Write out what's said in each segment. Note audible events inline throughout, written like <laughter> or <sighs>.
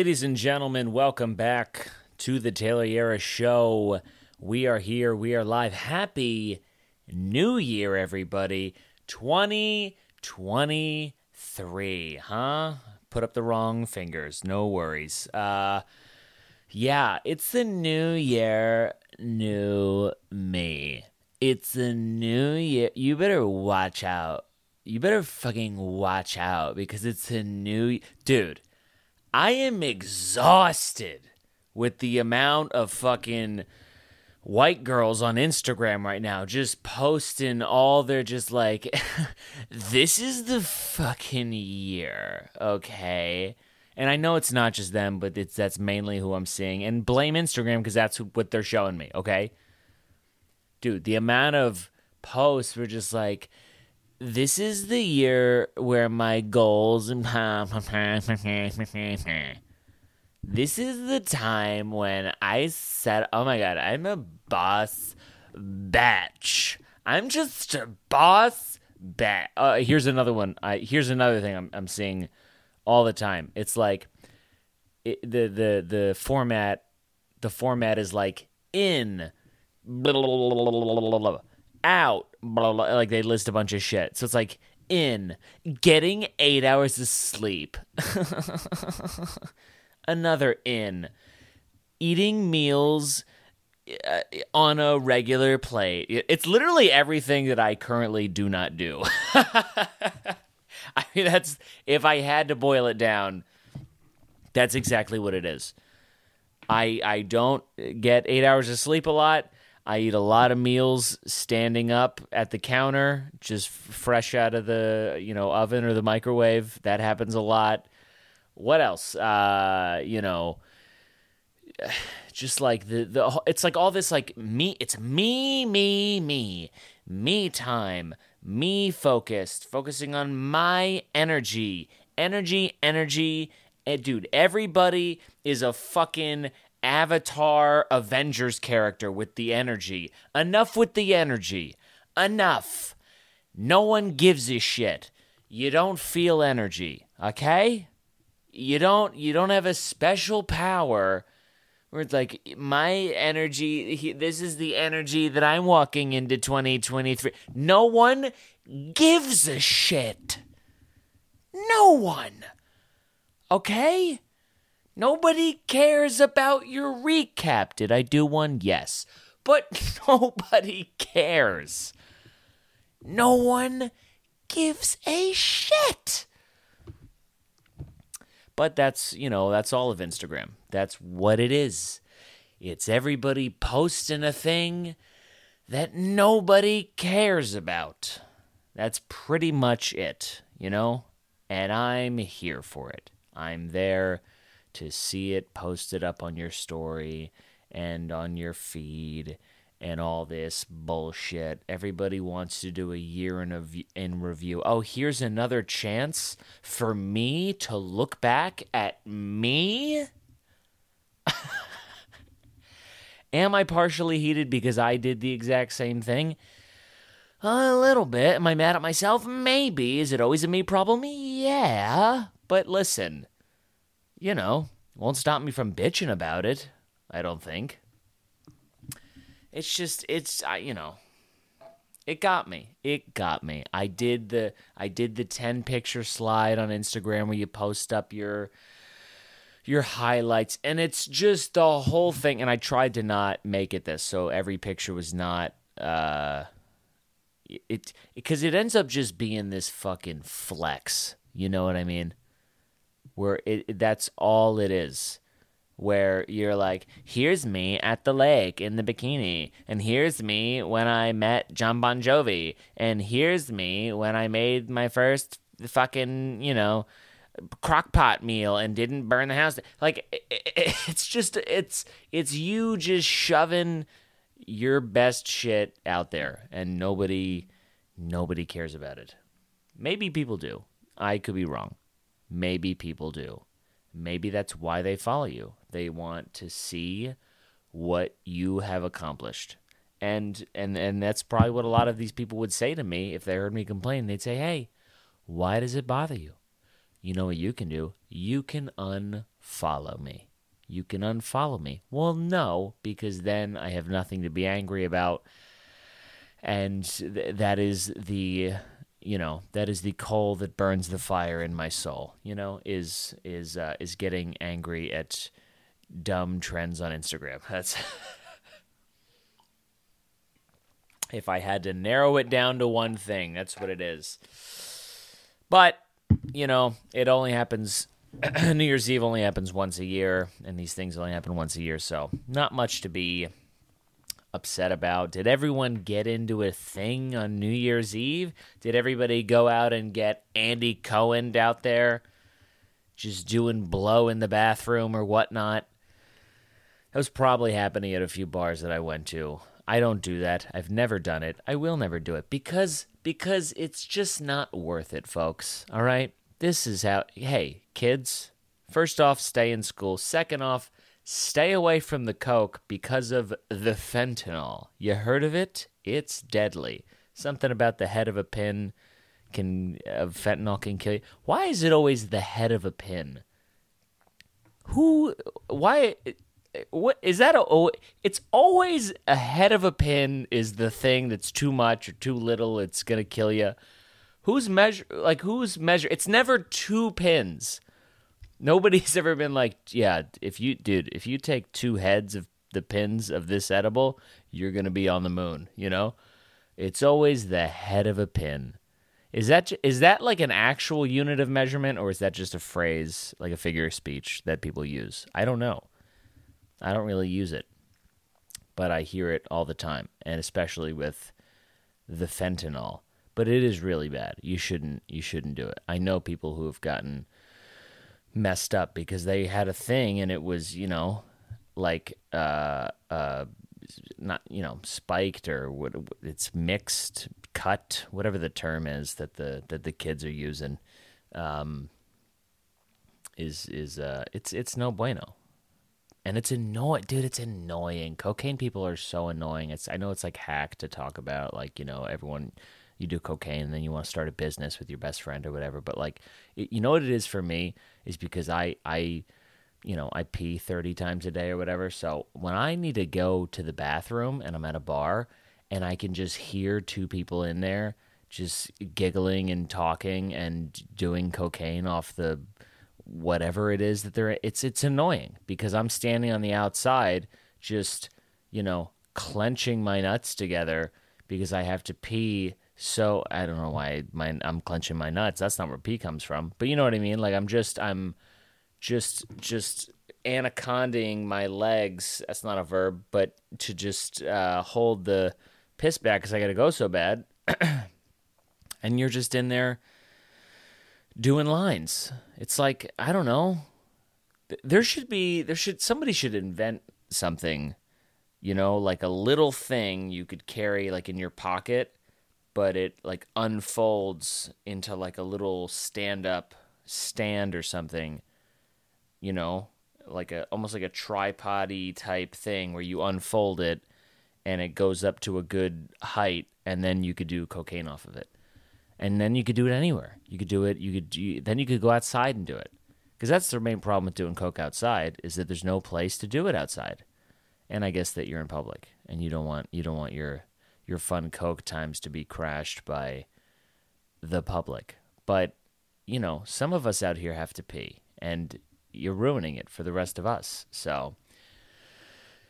Ladies and gentlemen, welcome back to the Taylor Yara Show. We are here. We are live. Happy New Year, everybody. 2023, huh? Put up the wrong fingers. No worries. Uh, yeah, it's the new year, new me. It's the new year. You better watch out. You better fucking watch out because it's a new dude. I am exhausted with the amount of fucking white girls on Instagram right now just posting all their just like <laughs> this is the fucking year, okay? And I know it's not just them, but it's that's mainly who I'm seeing and blame Instagram because that's what they're showing me, okay? Dude, the amount of posts were just like this is the year where my goals and this is the time when I said, "Oh my god, I'm a boss batch. I'm just a boss bat." Uh, here's another one. I here's another thing I'm I'm seeing all the time. It's like it, the the the format the format is like in blah, blah, blah, out like they list a bunch of shit. So it's like in getting 8 hours of sleep. <laughs> Another in eating meals uh, on a regular plate. It's literally everything that I currently do not do. <laughs> I mean, that's if I had to boil it down, that's exactly what it is. I I don't get eight hours of sleep a lot. I eat a lot of meals standing up at the counter, just fresh out of the you know oven or the microwave. That happens a lot. What else? Uh, you know, <sighs> just like the the it's like all this like me. It's me, me, me, me time, me focused, focusing on my energy, energy, energy. And dude, everybody is a fucking Avatar Avengers character with the energy. Enough with the energy. Enough. No one gives a shit. You don't feel energy, okay? You don't you don't have a special power where it's like my energy he, this is the energy that I'm walking into 2023. No one gives a shit. No one. Okay? Nobody cares about your recap. Did I do one? Yes. But <laughs> nobody cares. No one gives a shit. But that's, you know, that's all of Instagram. That's what it is. It's everybody posting a thing that nobody cares about. That's pretty much it, you know? And I'm here for it. I'm there to see it posted up on your story and on your feed and all this bullshit. Everybody wants to do a year in a v- in review. Oh, here's another chance for me to look back at me. <laughs> Am I partially heated because I did the exact same thing? A little bit. Am I mad at myself? Maybe. Is it always a me problem? Yeah. But listen, you know, won't stop me from bitching about it. I don't think. It's just it's I you know, it got me. It got me. I did the I did the 10 picture slide on Instagram where you post up your your highlights and it's just the whole thing and I tried to not make it this so every picture was not uh it because it ends up just being this fucking flex. You know what I mean? Where it that's all it is. Where you're like here's me at the lake in the bikini and here's me when i met john bon jovi and here's me when i made my first fucking you know crockpot meal and didn't burn the house. Like it's just it's it's you just shoving your best shit out there and nobody nobody cares about it. Maybe people do. I could be wrong Maybe people do. Maybe that's why they follow you. They want to see what you have accomplished. And and and that's probably what a lot of these people would say to me if they heard me complain. They'd say, "Hey, why does it bother you? you know what you can do? You can unfollow me. You can unfollow me. Well, no, because then I have nothing to be angry about. And th- that is the you know that is the coal that burns the fire in my soul you know is is uh, is getting angry at dumb trends on instagram. <laughs> That's if i had to narrow it down to one thing that's what it is. But you know it only happens <clears throat> new year's eve only happens once a year and these things only happen once a year so not much to be upset about? Did everyone get into a thing on New Year's Eve? Did everybody go out and get Andy Cohen out there just doing blow in the bathroom or whatnot? That was probably happening at a few bars that I went to. I don't do that. I've never done it. I will never do it because because it's just not worth it, folks. All right? This is how hey, kids, first off, stay in school. Second off, Stay away from the coke because of the fentanyl. You heard of it? It's deadly. Something about the head of a pin can fentanyl can kill you. Why is it always the head of a pin? Who? Why? What is that? A, oh, it's always a head of a pin is the thing that's too much or too little. It's gonna kill you. Who's measure? Like who's measure? It's never two pins. Nobody's <laughs> ever been like, yeah, if you, dude, if you take two heads of the pins of this edible, you're going to be on the moon, you know? It's always the head of a pin. Is that is that like an actual unit of measurement or is that just a phrase, like a figure of speech that people use? I don't know. I don't really use it. But I hear it all the time, and especially with the fentanyl. But it is really bad. You shouldn't you shouldn't do it. I know people who have gotten messed up because they had a thing and it was you know like uh uh not you know spiked or what it's mixed cut whatever the term is that the that the kids are using um is is uh it's it's no bueno. And it's annoying dude it's annoying. Cocaine people are so annoying. It's i know it's like hack to talk about like you know everyone you do cocaine and then you want to start a business with your best friend or whatever. But like, it, you know what it is for me is because I I you know I pee thirty times a day or whatever. So when I need to go to the bathroom and I'm at a bar and I can just hear two people in there just giggling and talking and doing cocaine off the whatever it is that they're it's it's annoying because I'm standing on the outside just you know clenching my nuts together because I have to pee so I don't know why my I'm clenching my nuts. That's not where pee comes from. But you know what I mean? Like I'm just I'm just just anaconding my legs. That's not a verb, but to just uh, hold the piss back because I got to go so bad. <clears throat> and you're just in there doing lines. It's like I don't know. There should be there should somebody should invent something, you know, like a little thing you could carry like in your pocket but it like unfolds into like a little stand up stand or something you know? Like a almost like a tripody type thing where you unfold it and it goes up to a good height and then you could do cocaine off of it. And then you could do it anywhere. You could do it you could you, then you could go outside and do it. Because that's the main problem with doing coke outside is that there's no place to do it outside. And i guess that you're in public and you don't want you don't want your your fun coke times to be crashed by the public. But, you know, some of us out here have to pee, and you're ruining it for the rest of us. So,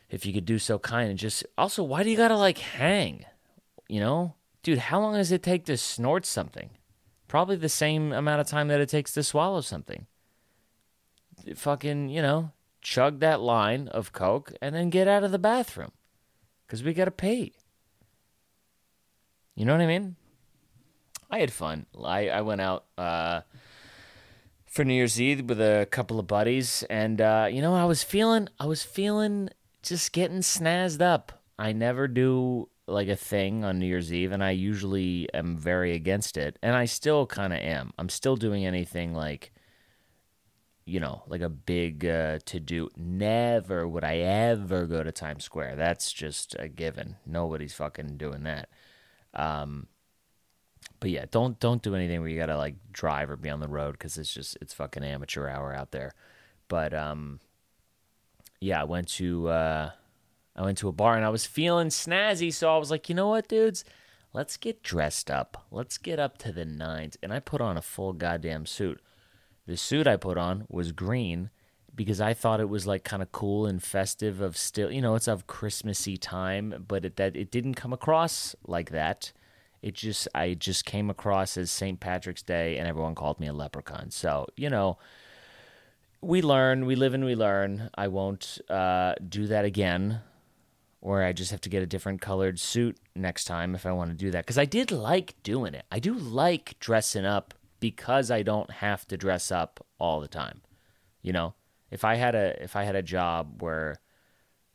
if you could do so kind and just also, why do you gotta like hang? You know, dude, how long does it take to snort something? Probably the same amount of time that it takes to swallow something. Fucking, you know, chug that line of Coke and then get out of the bathroom because we gotta pee. You know what I mean? I had fun. I, I went out uh, for New Year's Eve with a couple of buddies, and uh, you know I was feeling I was feeling just getting snazzed up. I never do like a thing on New Year's Eve, and I usually am very against it, and I still kind of am. I'm still doing anything like you know, like a big uh, to do. Never would I ever go to Times Square. That's just a given. Nobody's fucking doing that. Um, but yeah, don't don't do anything where you gotta like drive or be on the road because it's just it's fucking amateur hour out there. But um, yeah, I went to uh, I went to a bar and I was feeling snazzy, so I was like, you know what, dudes, let's get dressed up. Let's get up to the nines, and I put on a full goddamn suit. The suit I put on was green because I thought it was like kind of cool and festive of still, you know, it's of Christmassy time, but it, that it didn't come across like that. It just I just came across as St. Patrick's Day and everyone called me a leprechaun. So, you know, we learn, we live and we learn. I won't uh, do that again. Or I just have to get a different colored suit next time if I want to do that. Because I did like doing it. I do like dressing up because I don't have to dress up all the time. You know, if I had a if I had a job where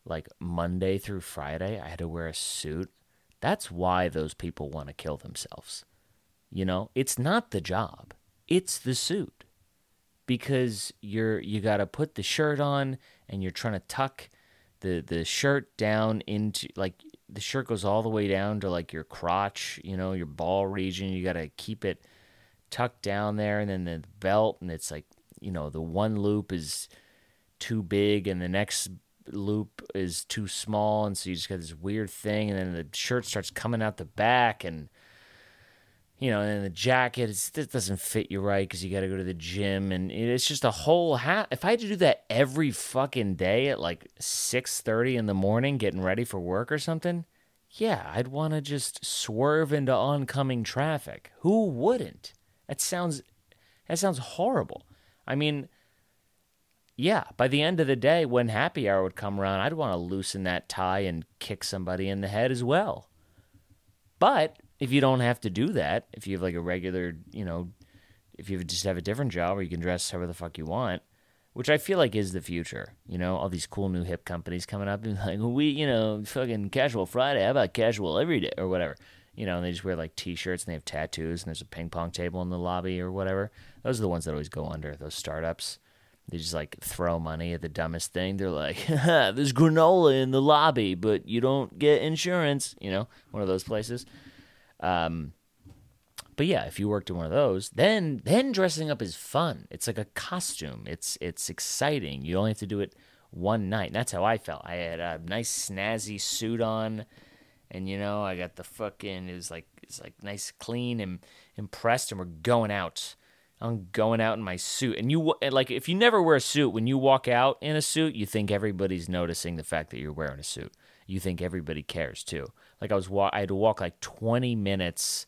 like Monday through Friday I had to wear a suit, that's why those people want to kill themselves. You know, it's not the job. It's the suit. Because you're you got to put the shirt on and you're trying to tuck the the shirt down into like the shirt goes all the way down to like your crotch, you know, your ball region. You got to keep it tucked down there and then the belt and it's like, you know, the one loop is too big and the next loop is too small and so you just got this weird thing and then the shirt starts coming out the back and you know and the jacket it doesn't fit you right because you got to go to the gym and it's just a whole hat if i had to do that every fucking day at like 6.30 in the morning getting ready for work or something yeah i'd want to just swerve into oncoming traffic. Who wouldn't? That sounds that sounds horrible. I mean yeah, by the end of the day, when happy hour would come around, I'd want to loosen that tie and kick somebody in the head as well. But if you don't have to do that, if you have like a regular, you know, if you just have a different job where you can dress however the fuck you want, which I feel like is the future, you know, all these cool new hip companies coming up and like, we, you know, fucking casual Friday, how about casual every day or whatever, you know, and they just wear like t-shirts and they have tattoos and there's a ping pong table in the lobby or whatever. Those are the ones that always go under those startups. They just like throw money at the dumbest thing. They're like, <laughs> there's granola in the lobby, but you don't get insurance. You know, one of those places. Um, but yeah, if you worked in one of those, then then dressing up is fun. It's like a costume. It's it's exciting. You only have to do it one night. And that's how I felt. I had a nice snazzy suit on, and you know, I got the fucking. It was like it's like nice, clean, and impressed, and we're going out I'm going out in my suit. And you like if you never wear a suit, when you walk out in a suit, you think everybody's noticing the fact that you're wearing a suit. You think everybody cares too. Like I was wa- I had to walk like 20 minutes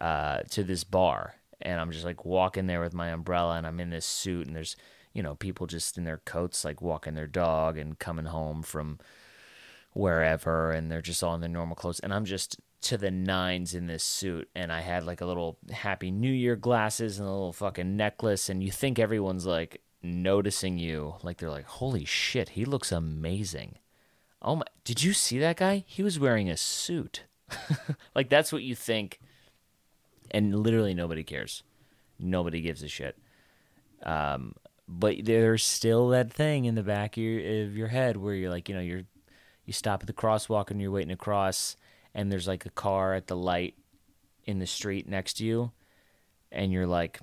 uh, to this bar and I'm just like walking there with my umbrella and I'm in this suit and there's you know people just in their coats like walking their dog and coming home from wherever and they're just all in their normal clothes and I'm just to the nines in this suit and I had like a little happy new year glasses and a little fucking necklace and you think everyone's like noticing you like they're like holy shit he looks amazing. Oh my did you see that guy? He was wearing a suit. <laughs> Like that's what you think and literally nobody cares. Nobody gives a shit. Um but there's still that thing in the back of your, of your head where you're like you know you're you stop at the crosswalk and you're waiting to cross and there's like a car at the light in the street next to you and you're like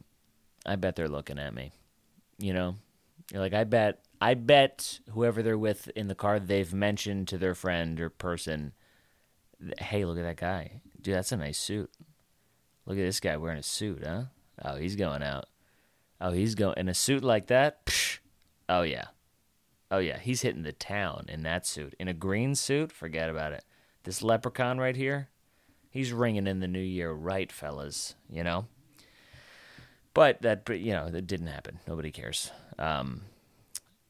I bet they're looking at me. You know? You're like I bet I bet whoever they're with in the car they've mentioned to their friend or person, "Hey, look at that guy. Dude, that's a nice suit. Look at this guy wearing a suit, huh? Oh, he's going out. Oh, he's going in a suit like that? Psh. Oh yeah. Oh yeah, he's hitting the town in that suit. In a green suit? Forget about it. This leprechaun right here, he's ringing in the new year right, fellas, you know? But that, you know, that didn't happen. Nobody cares. Um,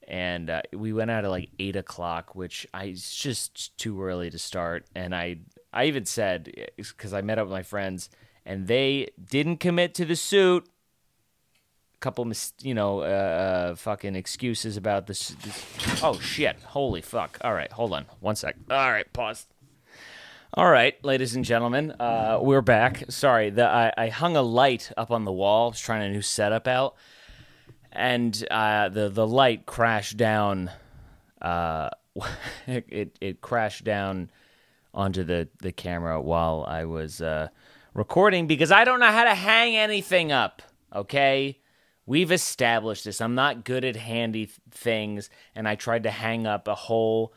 and uh, we went out at like eight o'clock, which I it's just too early to start. And I, I even said because I met up with my friends and they didn't commit to the suit. A couple, you know, uh, uh, fucking excuses about this, this. Oh shit! Holy fuck! All right, hold on, one sec. All right, pause. All right, ladies and gentlemen, uh, we're back. Sorry, the, I, I, hung a light up on the wall. Was trying a new setup out, and uh, the the light crashed down. Uh, <laughs> it, it, it crashed down onto the the camera while I was uh, recording because I don't know how to hang anything up, okay? We've established this. I'm not good at handy th- things, and I tried to hang up a whole,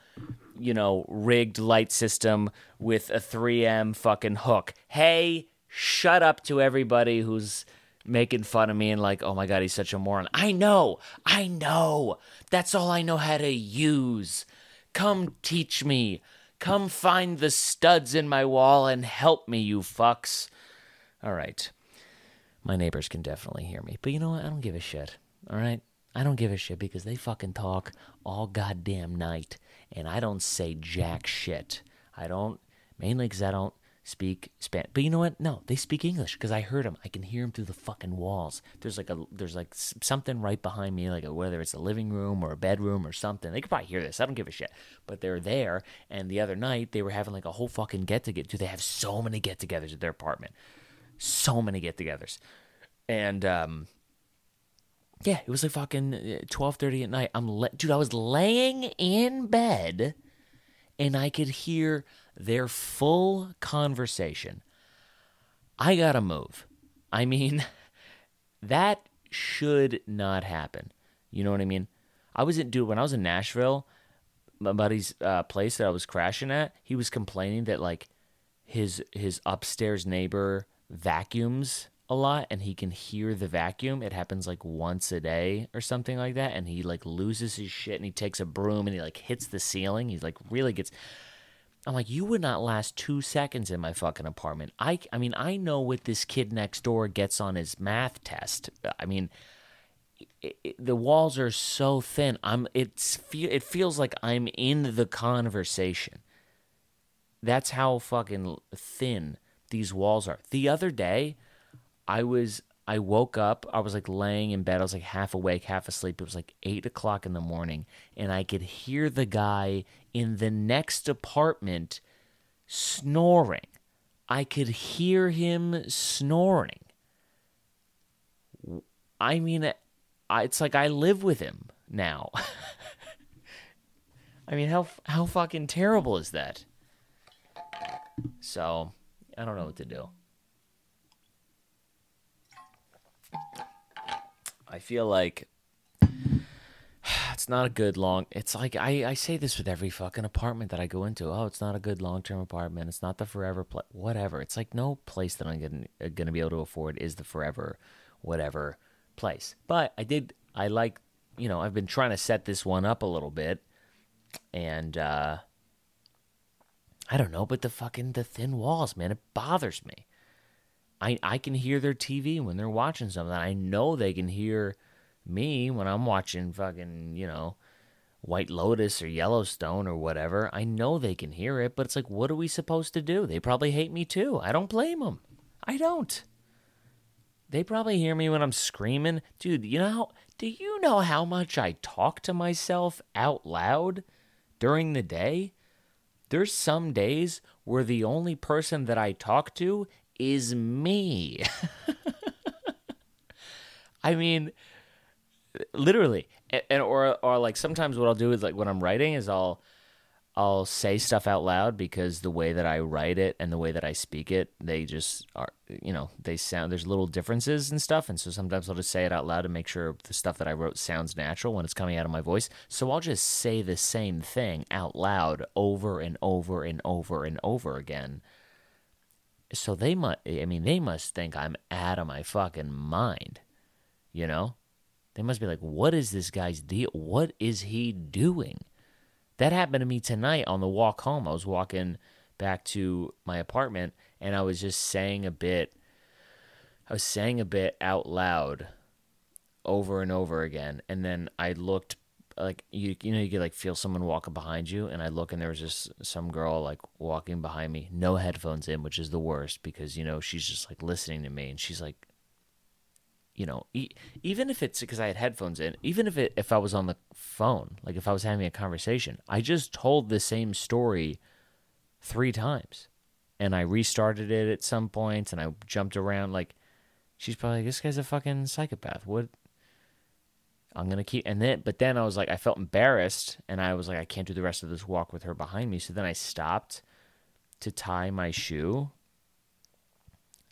you know, rigged light system with a 3M fucking hook. Hey, shut up to everybody who's making fun of me and like, oh my god, he's such a moron. I know, I know. That's all I know how to use. Come teach me. Come find the studs in my wall and help me, you fucks. All right. My neighbors can definitely hear me. But you know what? I don't give a shit. All right? I don't give a shit because they fucking talk all goddamn night and I don't say jack shit. I don't, mainly because I don't speak Spanish. But you know what? No, they speak English because I heard them. I can hear them through the fucking walls. There's like a there's like something right behind me, like a, whether it's a living room or a bedroom or something. They could probably hear this. I don't give a shit. But they're there. And the other night they were having like a whole fucking get together. Do they have so many get-togethers at their apartment? So many get-togethers, and um. Yeah, it was like fucking uh, twelve thirty at night. I'm le- dude. I was laying in bed, and I could hear their full conversation. I gotta move. I mean, <laughs> that should not happen. You know what I mean? I was in, dude, when I was in Nashville, my buddy's uh, place that I was crashing at, he was complaining that like his his upstairs neighbor vacuums a lot and he can hear the vacuum. It happens like once a day or something like that. And he like loses his shit and he takes a broom and he like hits the ceiling. He's like really gets I'm like, you would not last two seconds in my fucking apartment. I, I mean, I know what this kid next door gets on his math test. I mean, it, it, the walls are so thin. I'm. It's feel. it feels like I'm in the conversation. That's how fucking thin these walls are. The other day, I was I woke up. I was like laying in bed. I was like half awake, half asleep. It was like eight o'clock in the morning, and I could hear the guy in the next apartment snoring. I could hear him snoring. I mean, it's like I live with him now. <laughs> I mean, how how fucking terrible is that? So, I don't know what to do. I feel like <sighs> it's not a good long it's like I, I say this with every fucking apartment that I go into. Oh, it's not a good long term apartment. It's not the forever place. Whatever. It's like no place that I'm gonna, uh, gonna be able to afford is the forever whatever place. But I did I like you know, I've been trying to set this one up a little bit and uh I don't know, but the fucking the thin walls, man, it bothers me. I I can hear their TV when they're watching something. I know they can hear me when I'm watching fucking, you know, White Lotus or Yellowstone or whatever. I know they can hear it, but it's like, what are we supposed to do? They probably hate me too. I don't blame them. I don't. They probably hear me when I'm screaming. Dude, you know how, do you know how much I talk to myself out loud during the day? There's some days where the only person that I talk to is me. <laughs> I mean, literally, and or or like sometimes what I'll do is like when I'm writing is I'll I'll say stuff out loud because the way that I write it and the way that I speak it, they just are, you know, they sound, there's little differences and stuff. And so sometimes I'll just say it out loud to make sure the stuff that I wrote sounds natural when it's coming out of my voice. So I'll just say the same thing out loud over and over and over and over again so they must i mean they must think i'm out of my fucking mind you know they must be like what is this guy's deal what is he doing that happened to me tonight on the walk home. I was walking back to my apartment and i was just saying a bit i was saying a bit out loud over and over again. And then i looked like you you know you could like feel someone walking behind you. And I look and there was just some girl like walking behind me no headphones in which is the worst because you know she's just like listening to me. And she's like you know e- even if it's because I had headphones in even if it if I was on the phone like if I was having a conversation I just told the same story 3 times and I restarted it at some points, point and I jumped around like she's probably like, this guy's a fucking psychopath what I'm gonna keep and then but then I was like I felt embarrassed and I was like I can't do the rest of this walk with her behind me. So then I stopped to tie my shoe.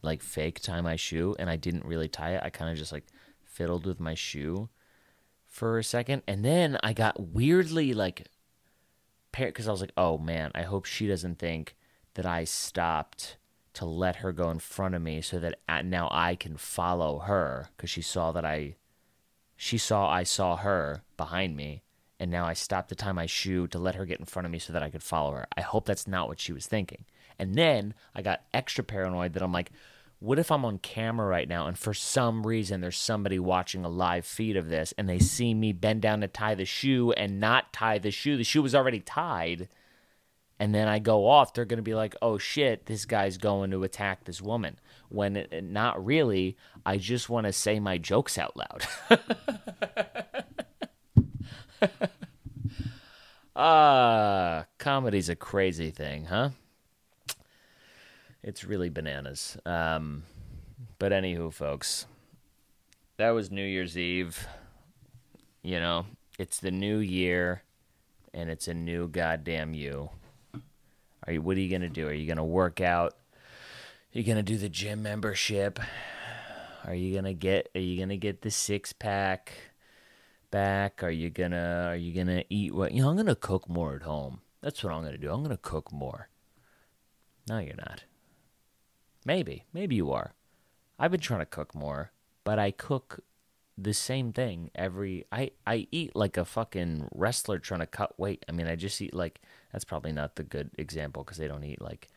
Like fake tie my shoe, and I didn't really tie it. I kind of just like fiddled with my shoe for a second, and then I got weirdly like, because I was like, oh man, I hope she doesn't think that I stopped to let her go in front of me so that now I can follow her because she saw that I, she saw I saw her behind me, and now I stopped to tie my shoe to let her get in front of me so that I could follow her. I hope that's not what she was thinking. And then I got extra paranoid that I'm like, what if I'm on camera right now and for some reason there's somebody watching a live feed of this and they see me bend down to tie the shoe and not tie the shoe? The shoe was already tied. And then I go off, they're going to be like, oh shit, this guy's going to attack this woman. When it, not really, I just want to say my jokes out loud. <laughs> Ah, uh, comedy's a crazy thing, huh? It's really bananas. Um, but anywho, folks, that was New Year's Eve. You know, it's the new year, and it's a new goddamn you. Are you? What are you gonna do? Are you gonna work out? Are you gonna do the gym membership? Are you gonna get? Are you gonna get the six pack back? Are you gonna? Are you gonna eat what? You know, I'm gonna cook more at home. That's what I'm gonna do. I'm gonna cook more. No, you're not. Maybe. Maybe you are. I've been trying to cook more, but I cook the same thing every I I eat like a fucking wrestler trying to cut weight. I mean, I just eat like that's probably not the good example cuz they don't eat like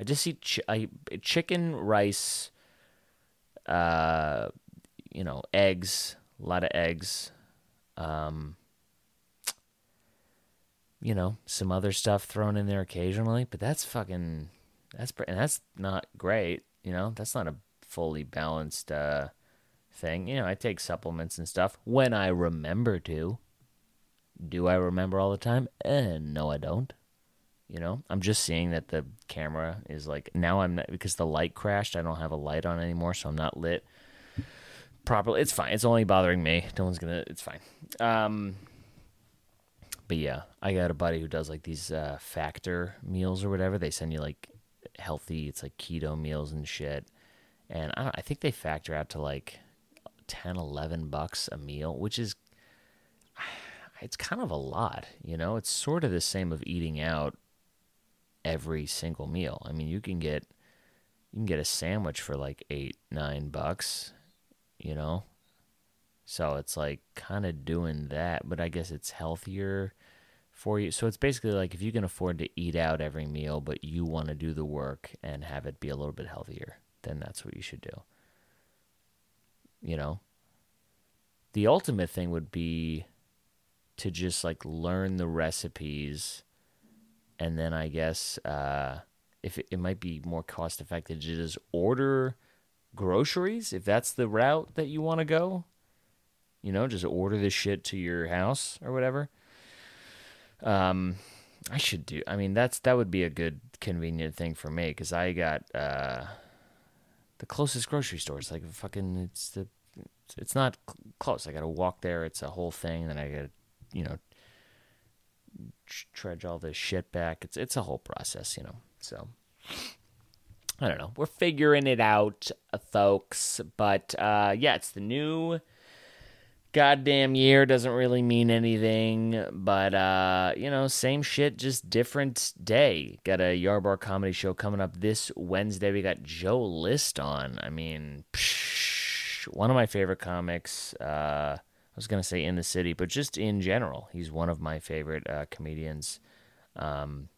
I just eat ch- I chicken, rice, uh you know, eggs, a lot of eggs. Um you know, some other stuff thrown in there occasionally, but that's fucking that's and that's not great. You know, that's not a fully balanced uh, thing. You know, I take supplements and stuff when I remember to. Do I remember all the time? Eh, no, I don't. You know, I'm just seeing that the camera is like now I'm not because the light crashed. I don't have a light on anymore, so I'm not lit properly. It's fine. It's only bothering me. No one's gonna. It's fine. Um, but yeah, I got a buddy who does like these uh, factor meals or whatever. They send you like healthy. It's like keto meals and shit. And I, I think they factor out to like 10, 11 bucks a meal, which is, <sighs> it's kind of a lot, you know? It's sort of the same of eating out every single meal. I mean, you can get, you can get a sandwich for like eight, nine bucks, you know? So it's like kind of doing that, but I guess it's healthier for you. So it's basically like if you can afford to eat out every meal, but you want to do the work and have it be a little bit healthier, then that's what you should do. You know? The ultimate thing would be to just like learn the recipes and then I guess uh, if it, it might be more cost effective to just order groceries if that's the route that you want to go. You know, just order the shit to your house or whatever. Um, I should do. I mean, that's that would be a good convenient thing for me because I got uh, the closest grocery store. It's like fucking. It's the. It's, not cl- close. I got to walk there. It's a whole thing. Then I got to, you know, trudge all this shit back. It's it's a whole process, you know. So I don't know. We're figuring it out, uh, folks. But uh, yeah, it's the new goddamn year doesn't really mean anything, but uh, you know, same shit, just different day. Got a Yardbar comedy show coming up this Wednesday. We got Joe List on. I mean, psh, one of my favorite comics. Uh, I was gonna say in the city, but just in general, he's one of my favorite uh, comedians. Um,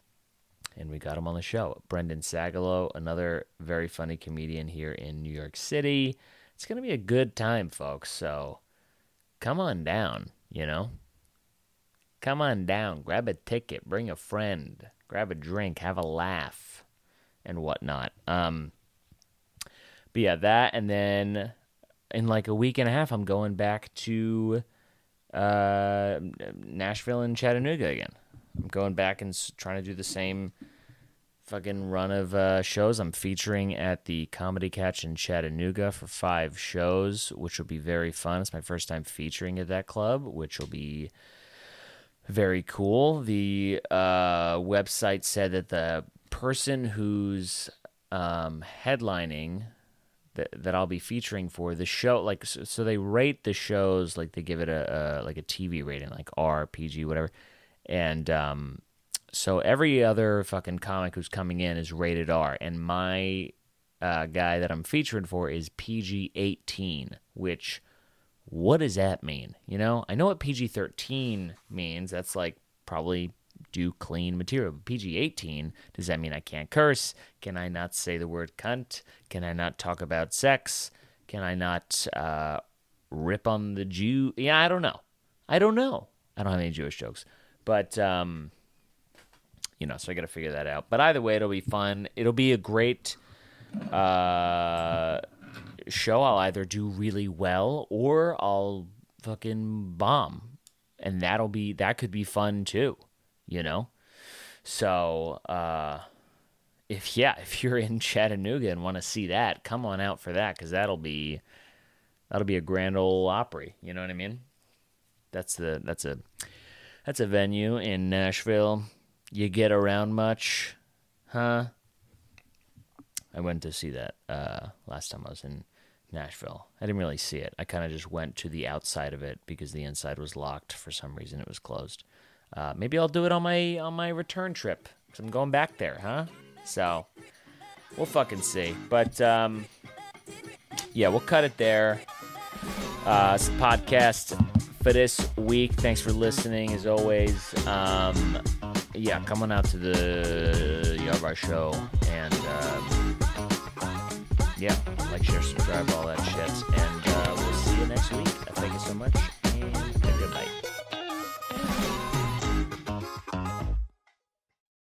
and we got him on the show. Brendan Sagalow, another very funny comedian here in New York City. It's gonna be a good time, folks. So come on down, you know? Come on down, grab a ticket, bring a friend, grab a drink, have a laugh, and whatnot. Um, but yeah, that, and then in like a week and a half, I'm going back to uh, Nashville and Chattanooga again. I'm going back and trying to do the same fucking run of uh, shows. I'm featuring at the Comedy Catch in Chattanooga for five shows, which will be very fun. It's my first time featuring at that club, which will be very cool. The uh, website said that the person who's um, headlining that, that I'll be featuring for the show. Like, so, so they rate the shows like they give it a, a like a TV rating, like R, PG, whatever. And um, so every other fucking comic who's coming in is rated R, and my uh, guy that I'm featuring for is PG 18, which what does that mean? You know, I know what PG 13 means. That's like probably do clean material. PG 18, does that mean I can't curse? Can I not say the word cunt? Can I not talk about sex? Can I not uh, rip on the Jew? Yeah, I don't know. I don't know. I don't have any Jewish jokes. But, um, you know, so I got to figure that out. But either way, it'll be fun. It'll be a great uh, show. I'll either do really well or I'll fucking bomb. And that'll be, that could be fun too you know? So, uh, if yeah, <laughs> if you're in Chattanooga and want to see that, come on out for that because that'll be that'll be a grand old Opry. You know what I mean? That's the that's a that's a venue in Nashville. You get around much, huh? I went to see that uh, last time I was in Nashville. I didn't really see it. I kind of just went to the outside of it because the inside was locked for some reason. It was closed. Uh, maybe I'll do it on my on my return trip because I'm going back there, huh? So we'll fucking see. But um, yeah, we'll cut it there. Uh, it's the podcast for this week. Thanks for listening, as always. Um, yeah, come on out to the Yarbar show and um, yeah, like, share, subscribe, all that shit. And uh, we'll see you next week. Thank you so much.